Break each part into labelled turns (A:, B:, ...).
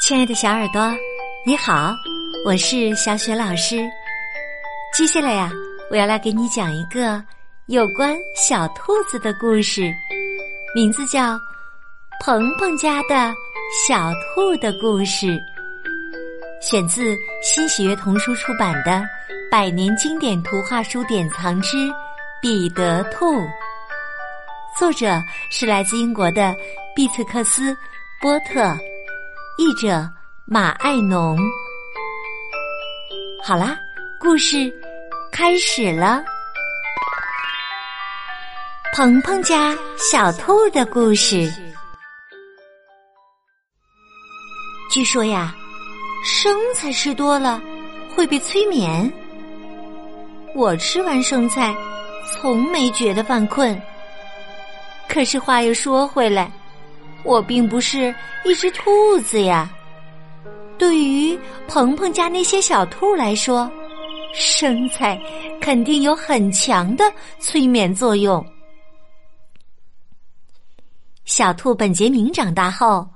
A: 亲爱的小耳朵，你好，我是小雪老师。接下来呀，我要来给你讲一个有关小兔子的故事，名字叫《鹏鹏家的小兔的故事》，选自新喜悦童书出版的《百年经典图画书典藏之彼得兔》，作者是来自英国的毕茨克斯波特。译者马爱农。好啦，故事开始了。鹏鹏家小兔的故事。据说呀，生菜吃多了会被催眠。我吃完生菜，从没觉得犯困。可是话又说回来。我并不是一只兔子呀。对于鹏鹏家那些小兔来说，生菜肯定有很强的催眠作用。小兔本杰明长大后，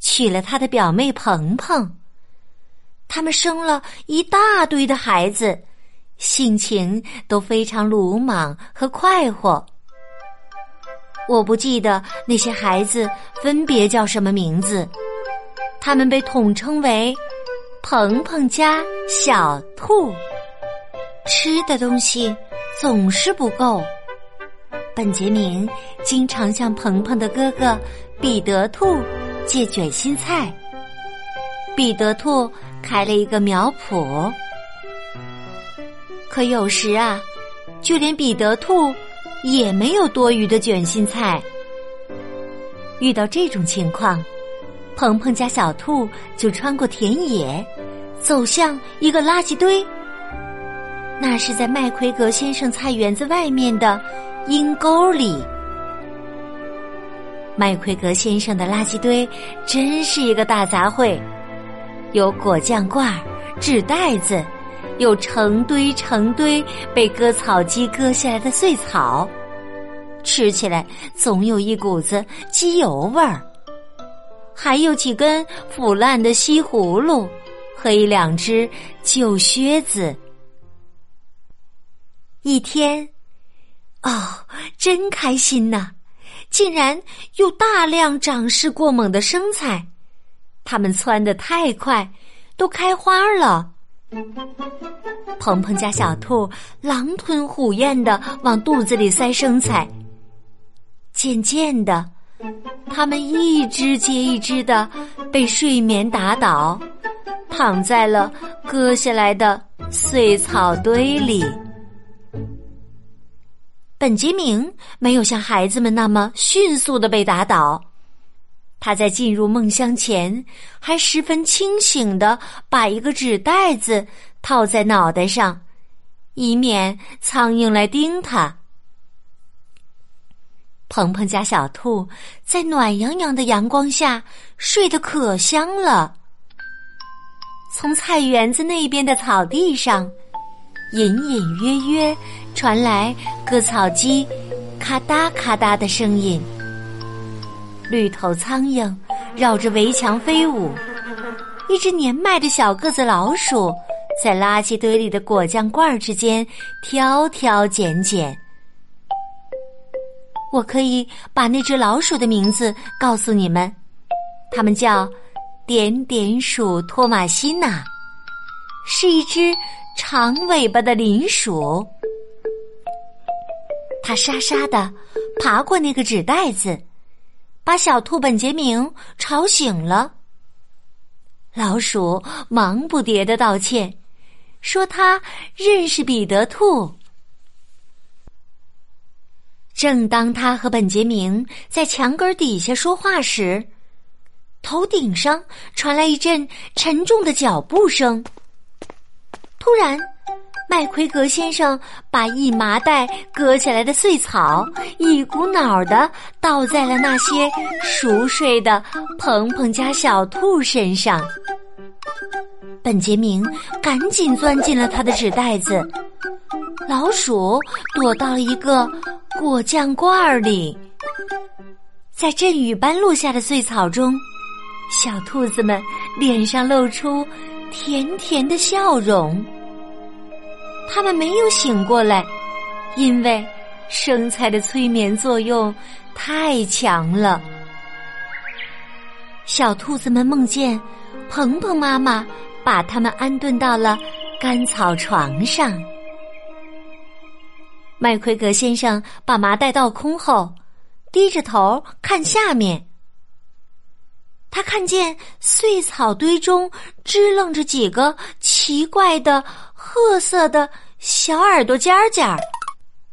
A: 娶了他的表妹鹏鹏，他们生了一大堆的孩子，性情都非常鲁莽和快活。我不记得那些孩子分别叫什么名字，他们被统称为“鹏鹏家小兔”。吃的东西总是不够，本杰明经常向鹏鹏的哥哥彼得兔借卷心菜。彼得兔开了一个苗圃，可有时啊，就连彼得兔。也没有多余的卷心菜。遇到这种情况，鹏鹏家小兔就穿过田野，走向一个垃圾堆。那是在麦奎格先生菜园子外面的阴沟里。麦奎格先生的垃圾堆真是一个大杂烩，有果酱罐、纸袋子。有成堆成堆被割草机割下来的碎草，吃起来总有一股子机油味儿。还有几根腐烂的西葫芦和一两只旧靴子。一天，哦，真开心呐！竟然有大量长势过猛的生菜，它们窜得太快，都开花了。鹏鹏家小兔狼吞虎咽的往肚子里塞生菜，渐渐的，它们一只接一只的被睡眠打倒，躺在了割下来的碎草堆里。本杰明没有像孩子们那么迅速的被打倒。他在进入梦乡前，还十分清醒的把一个纸袋子套在脑袋上，以免苍蝇来叮他。鹏鹏家小兔在暖洋洋的阳光下睡得可香了。从菜园子那边的草地上，隐隐约约传来割草机咔嗒咔嗒的声音。绿头苍蝇绕着围墙飞舞，一只年迈的小个子老鼠在垃圾堆里的果酱罐之间挑挑拣拣。我可以把那只老鼠的名字告诉你们，它们叫点点鼠托马西娜，是一只长尾巴的林鼠。它沙沙的爬过那个纸袋子。把小兔本杰明吵醒了。老鼠忙不迭的道歉，说他认识彼得兔。正当他和本杰明在墙根底下说话时，头顶上传来一阵沉重的脚步声。突然。麦奎格先生把一麻袋割下来的碎草一股脑的倒在了那些熟睡的鹏鹏家小兔身上。本杰明赶紧钻进了他的纸袋子，老鼠躲到了一个果酱罐里。在阵雨般落下的碎草中，小兔子们脸上露出甜甜的笑容。他们没有醒过来，因为生菜的催眠作用太强了。小兔子们梦见鹏鹏妈妈把它们安顿到了干草床上。麦奎格先生把麻袋倒空后，低着头看下面。他看见碎草堆中支棱着几个奇怪的褐色的小耳朵尖尖儿，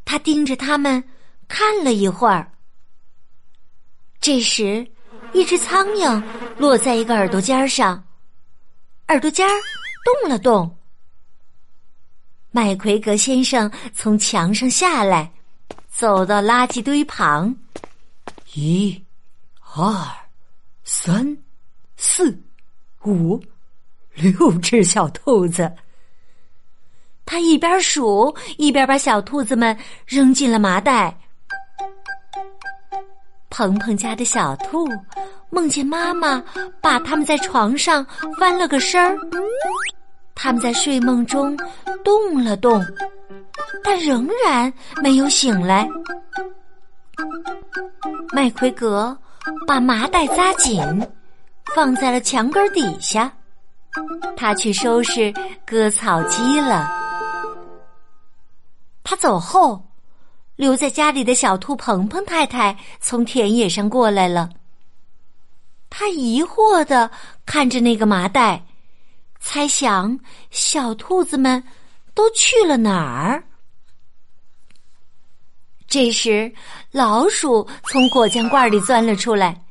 A: 他盯着它们看了一会儿。这时，一只苍蝇落在一个耳朵尖上，耳朵尖儿动了动。麦奎格先生从墙上下来，走到垃圾堆旁，
B: 一、二。三、四、五、六只小兔子。
A: 他一边数，一边把小兔子们扔进了麻袋。鹏鹏家的小兔梦见妈妈把他们在床上翻了个身儿，他们在睡梦中动了动，但仍然没有醒来。麦奎格。把麻袋扎紧，放在了墙根底下。他去收拾割草机了。他走后，留在家里的小兔鹏鹏太太从田野上过来了。他疑惑的看着那个麻袋，猜想小兔子们都去了哪儿。这时，老鼠从果酱罐里钻了出来。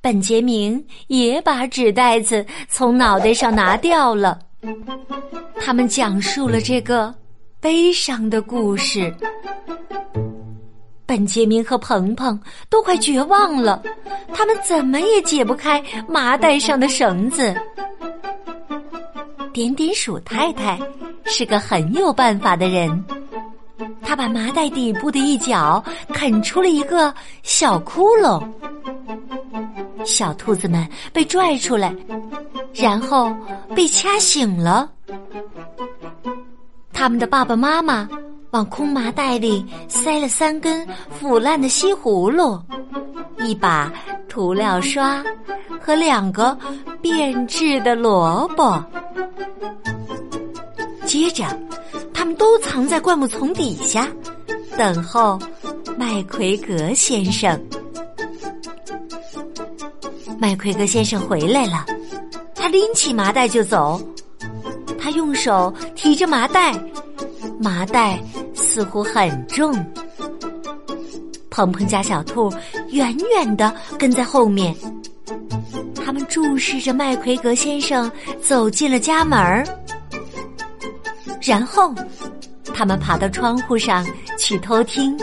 A: 本杰明也把纸袋子从脑袋上拿掉了。他们讲述了这个悲伤的故事。本杰明和鹏鹏都快绝望了，他们怎么也解不开麻袋上的绳子。点点鼠太太是个很有办法的人。他把麻袋底部的一角啃出了一个小窟窿，小兔子们被拽出来，然后被掐醒了。他们的爸爸妈妈往空麻袋里塞了三根腐烂的西葫芦、一把涂料刷和两个变质的萝卜，接着。他们都藏在灌木丛底下，等候麦奎格先生。麦奎格先生回来了，他拎起麻袋就走。他用手提着麻袋，麻袋似乎很重。鹏鹏家小兔远远的跟在后面，他们注视着麦奎格先生走进了家门儿。然后，他们爬到窗户上去偷听。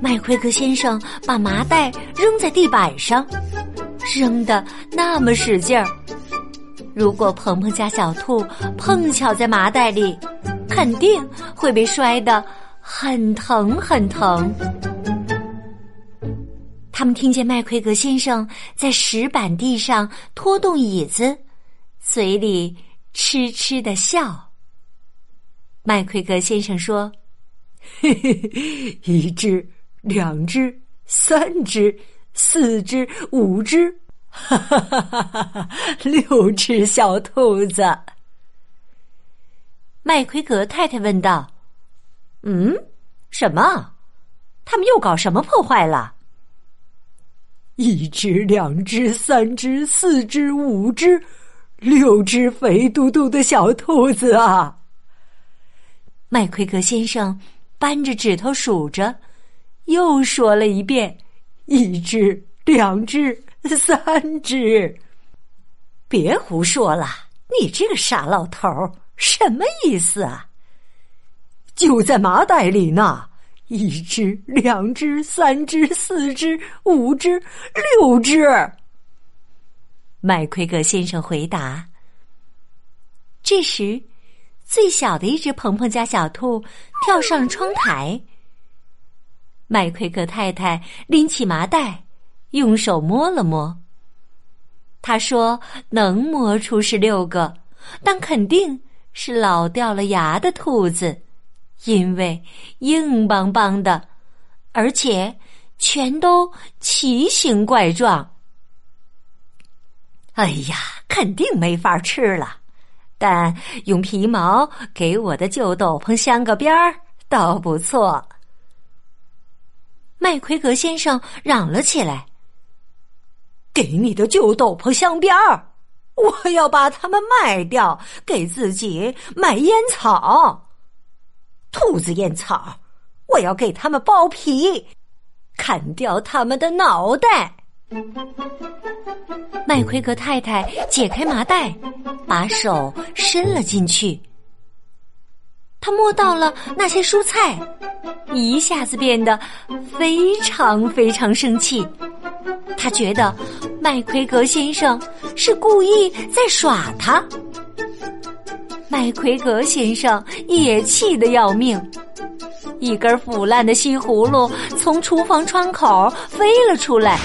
A: 麦奎格先生把麻袋扔在地板上，扔的那么使劲儿。如果鹏鹏家小兔碰巧在麻袋里，肯定会被摔得很疼很疼。他们听见麦奎格先生在石板地上拖动椅子，嘴里。痴痴的笑。麦奎格先生说：“
B: 嘿嘿，一只，两只，三只，四只，五只，哈哈哈哈哈，六只小兔子。”
A: 麦奎格太太问道：“嗯，什么？他们又搞什么破坏了？”
B: 一只，两只，三只，四只，五只。六只肥嘟嘟的小兔子啊！
A: 麦奎格先生扳着指头数着，又说了一遍：“
B: 一只，两只，三只。”
A: 别胡说了，你这个傻老头，什么意思啊？
B: 就在麻袋里呢！一只，两只，三只，四只，五只，六只。
A: 麦奎格先生回答。这时，最小的一只鹏鹏家小兔跳上窗台。麦奎格太太拎起麻袋，用手摸了摸，他说能摸出十六个，但肯定是老掉了牙的兔子，因为硬邦邦的，而且全都奇形怪状。哎呀，肯定没法吃了，但用皮毛给我的旧斗篷镶个边儿，倒不错。麦奎格先生嚷了起来：“
B: 给你的旧斗篷镶边儿，我要把它们卖掉，给自己买烟草。兔子烟草，我要给他们剥皮，砍掉他们的脑袋。”
A: 麦奎格太太解开麻袋，把手伸了进去。他摸到了那些蔬菜，一下子变得非常非常生气。他觉得麦奎格先生是故意在耍他。麦奎格先生也气得要命，一根腐烂的西葫芦从厨房窗口飞了出来，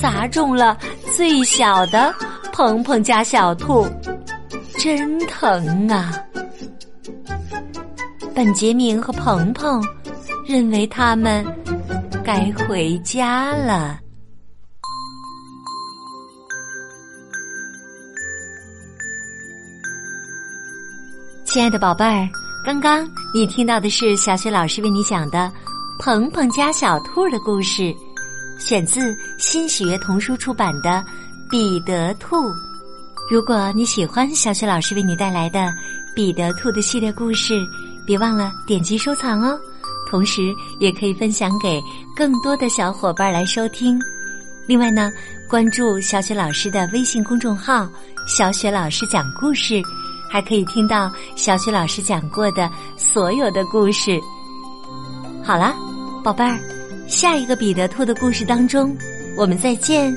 A: 砸中了最小的鹏鹏家小兔，真疼啊！本杰明和鹏鹏认为他们该回家了。亲爱的宝贝儿，刚刚你听到的是小雪老师为你讲的《鹏鹏家小兔》的故事，选自新喜悦童书出版的《彼得兔》。如果你喜欢小雪老师为你带来的《彼得兔》的系列故事，别忘了点击收藏哦，同时也可以分享给更多的小伙伴来收听。另外呢，关注小雪老师的微信公众号“小雪老师讲故事”，还可以听到小雪老师讲过的所有的故事。好啦，宝贝儿，下一个彼得兔的故事当中，我们再见。